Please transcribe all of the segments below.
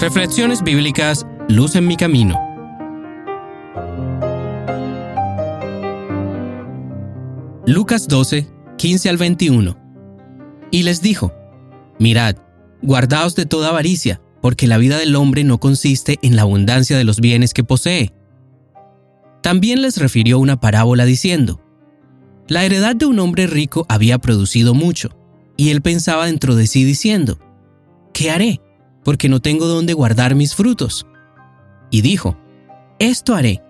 Reflexiones bíblicas Luz en mi camino. Lucas 12, 15 al 21. Y les dijo, Mirad, guardaos de toda avaricia, porque la vida del hombre no consiste en la abundancia de los bienes que posee. También les refirió una parábola diciendo, La heredad de un hombre rico había producido mucho, y él pensaba dentro de sí diciendo, ¿Qué haré? porque no tengo dónde guardar mis frutos. Y dijo, Esto haré,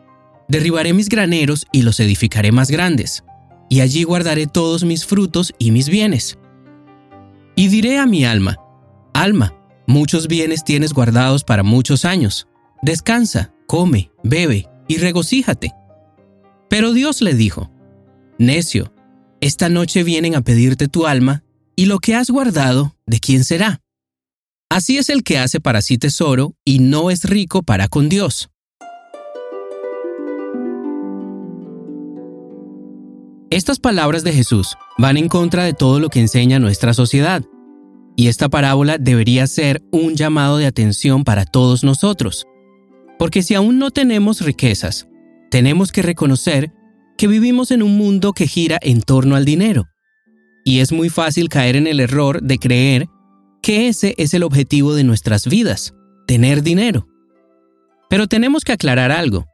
derribaré mis graneros y los edificaré más grandes, y allí guardaré todos mis frutos y mis bienes. Y diré a mi alma, Alma, muchos bienes tienes guardados para muchos años, descansa, come, bebe y regocíjate. Pero Dios le dijo, Necio, esta noche vienen a pedirte tu alma, y lo que has guardado, ¿de quién será? Así es el que hace para sí tesoro y no es rico para con Dios. Estas palabras de Jesús van en contra de todo lo que enseña nuestra sociedad, y esta parábola debería ser un llamado de atención para todos nosotros, porque si aún no tenemos riquezas, tenemos que reconocer que vivimos en un mundo que gira en torno al dinero, y es muy fácil caer en el error de creer que ese es el objetivo de nuestras vidas, tener dinero. Pero tenemos que aclarar algo.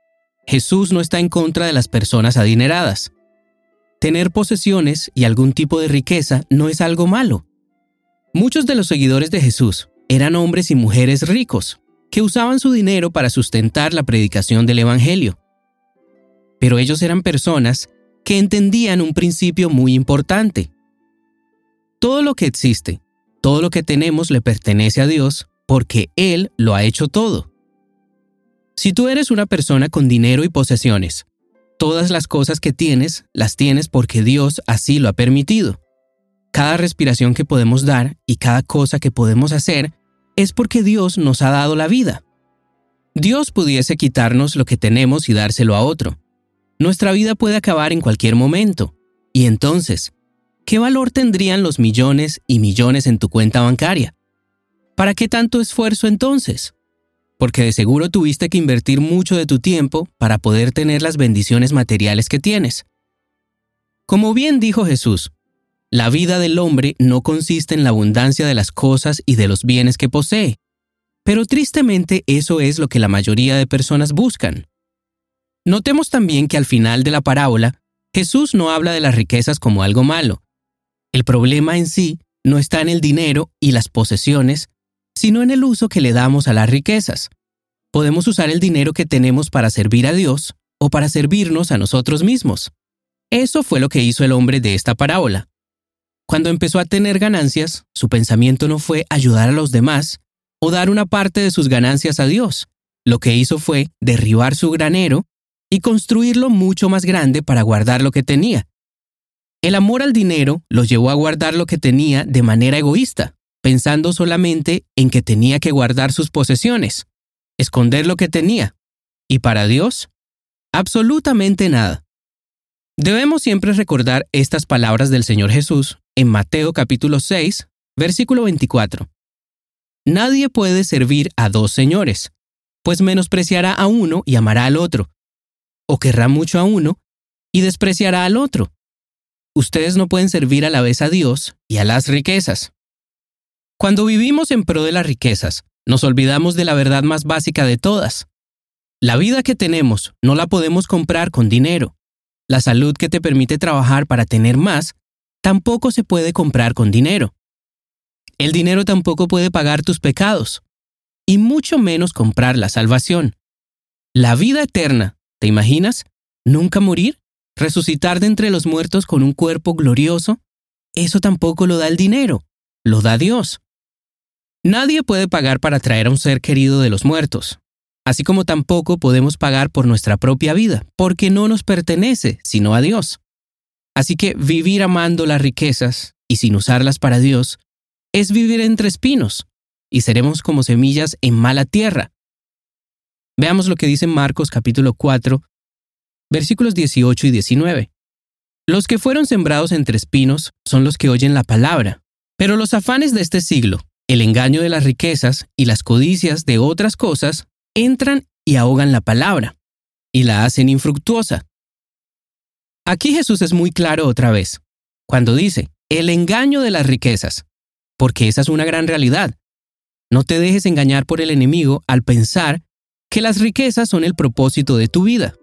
Jesús no está en contra de las personas adineradas. Tener posesiones y algún tipo de riqueza no es algo malo. Muchos de los seguidores de Jesús eran hombres y mujeres ricos, que usaban su dinero para sustentar la predicación del Evangelio. Pero ellos eran personas que entendían un principio muy importante. Todo lo que existe, todo lo que tenemos le pertenece a Dios porque Él lo ha hecho todo. Si tú eres una persona con dinero y posesiones, todas las cosas que tienes las tienes porque Dios así lo ha permitido. Cada respiración que podemos dar y cada cosa que podemos hacer es porque Dios nos ha dado la vida. Dios pudiese quitarnos lo que tenemos y dárselo a otro. Nuestra vida puede acabar en cualquier momento, y entonces, ¿qué valor tendrían los millones y millones en tu cuenta bancaria? ¿Para qué tanto esfuerzo entonces? Porque de seguro tuviste que invertir mucho de tu tiempo para poder tener las bendiciones materiales que tienes. Como bien dijo Jesús, la vida del hombre no consiste en la abundancia de las cosas y de los bienes que posee, pero tristemente eso es lo que la mayoría de personas buscan. Notemos también que al final de la parábola, Jesús no habla de las riquezas como algo malo, el problema en sí no está en el dinero y las posesiones, sino en el uso que le damos a las riquezas. Podemos usar el dinero que tenemos para servir a Dios o para servirnos a nosotros mismos. Eso fue lo que hizo el hombre de esta parábola. Cuando empezó a tener ganancias, su pensamiento no fue ayudar a los demás o dar una parte de sus ganancias a Dios. Lo que hizo fue derribar su granero y construirlo mucho más grande para guardar lo que tenía. El amor al dinero los llevó a guardar lo que tenía de manera egoísta, pensando solamente en que tenía que guardar sus posesiones, esconder lo que tenía. ¿Y para Dios? Absolutamente nada. Debemos siempre recordar estas palabras del Señor Jesús en Mateo capítulo 6, versículo 24. Nadie puede servir a dos señores, pues menospreciará a uno y amará al otro, o querrá mucho a uno y despreciará al otro ustedes no pueden servir a la vez a Dios y a las riquezas. Cuando vivimos en pro de las riquezas, nos olvidamos de la verdad más básica de todas. La vida que tenemos no la podemos comprar con dinero. La salud que te permite trabajar para tener más tampoco se puede comprar con dinero. El dinero tampoco puede pagar tus pecados, y mucho menos comprar la salvación. La vida eterna, ¿te imaginas? ¿Nunca morir? Resucitar de entre los muertos con un cuerpo glorioso, eso tampoco lo da el dinero, lo da Dios. Nadie puede pagar para traer a un ser querido de los muertos, así como tampoco podemos pagar por nuestra propia vida, porque no nos pertenece, sino a Dios. Así que vivir amando las riquezas y sin usarlas para Dios es vivir entre espinos, y seremos como semillas en mala tierra. Veamos lo que dice Marcos capítulo 4, versículos 18 y 19. Los que fueron sembrados entre espinos son los que oyen la palabra, pero los afanes de este siglo el engaño de las riquezas y las codicias de otras cosas entran y ahogan la palabra, y la hacen infructuosa. Aquí Jesús es muy claro otra vez, cuando dice, el engaño de las riquezas, porque esa es una gran realidad. No te dejes engañar por el enemigo al pensar que las riquezas son el propósito de tu vida.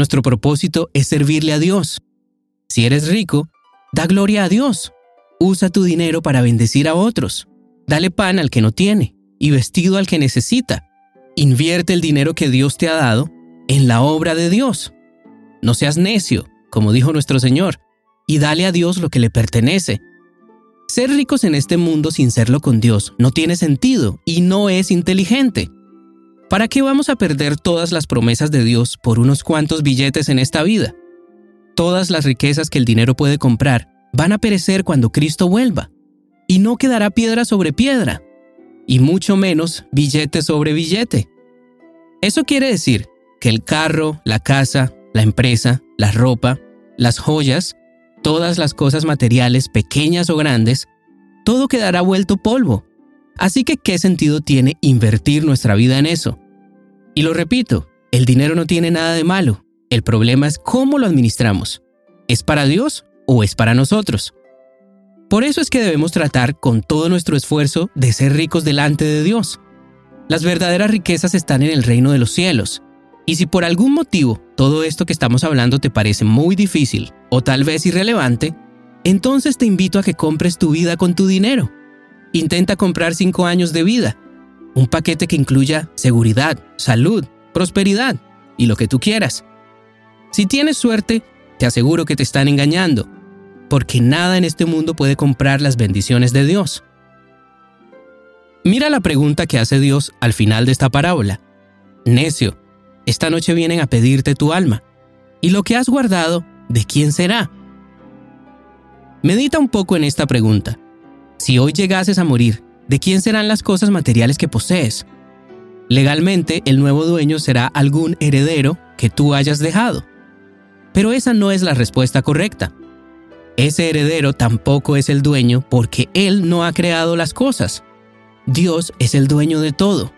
Nuestro propósito es servirle a Dios. Si eres rico, da gloria a Dios. Usa tu dinero para bendecir a otros. Dale pan al que no tiene y vestido al que necesita. Invierte el dinero que Dios te ha dado en la obra de Dios. No seas necio, como dijo nuestro Señor, y dale a Dios lo que le pertenece. Ser ricos en este mundo sin serlo con Dios no tiene sentido y no es inteligente. ¿Para qué vamos a perder todas las promesas de Dios por unos cuantos billetes en esta vida? Todas las riquezas que el dinero puede comprar van a perecer cuando Cristo vuelva, y no quedará piedra sobre piedra, y mucho menos billete sobre billete. Eso quiere decir que el carro, la casa, la empresa, la ropa, las joyas, todas las cosas materiales, pequeñas o grandes, todo quedará vuelto polvo Así que, ¿qué sentido tiene invertir nuestra vida en eso? Y lo repito, el dinero no tiene nada de malo. El problema es cómo lo administramos. ¿Es para Dios o es para nosotros? Por eso es que debemos tratar con todo nuestro esfuerzo de ser ricos delante de Dios. Las verdaderas riquezas están en el reino de los cielos. Y si por algún motivo todo esto que estamos hablando te parece muy difícil o tal vez irrelevante, entonces te invito a que compres tu vida con tu dinero. Intenta comprar cinco años de vida, un paquete que incluya seguridad, salud, prosperidad y lo que tú quieras. Si tienes suerte, te aseguro que te están engañando, porque nada en este mundo puede comprar las bendiciones de Dios. Mira la pregunta que hace Dios al final de esta parábola. Necio, esta noche vienen a pedirte tu alma, y lo que has guardado, ¿de quién será? Medita un poco en esta pregunta. Si hoy llegases a morir, ¿de quién serán las cosas materiales que posees? Legalmente, el nuevo dueño será algún heredero que tú hayas dejado. Pero esa no es la respuesta correcta. Ese heredero tampoco es el dueño porque él no ha creado las cosas. Dios es el dueño de todo.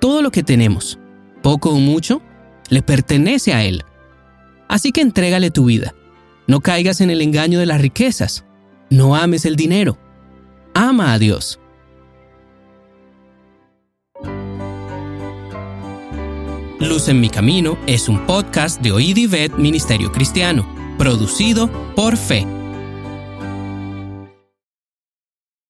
Todo lo que tenemos, poco o mucho, le pertenece a Él. Así que entrégale tu vida. No caigas en el engaño de las riquezas. No ames el dinero ama a Dios. Luz en mi camino es un podcast de Oíd Ministerio Cristiano, producido por Fe.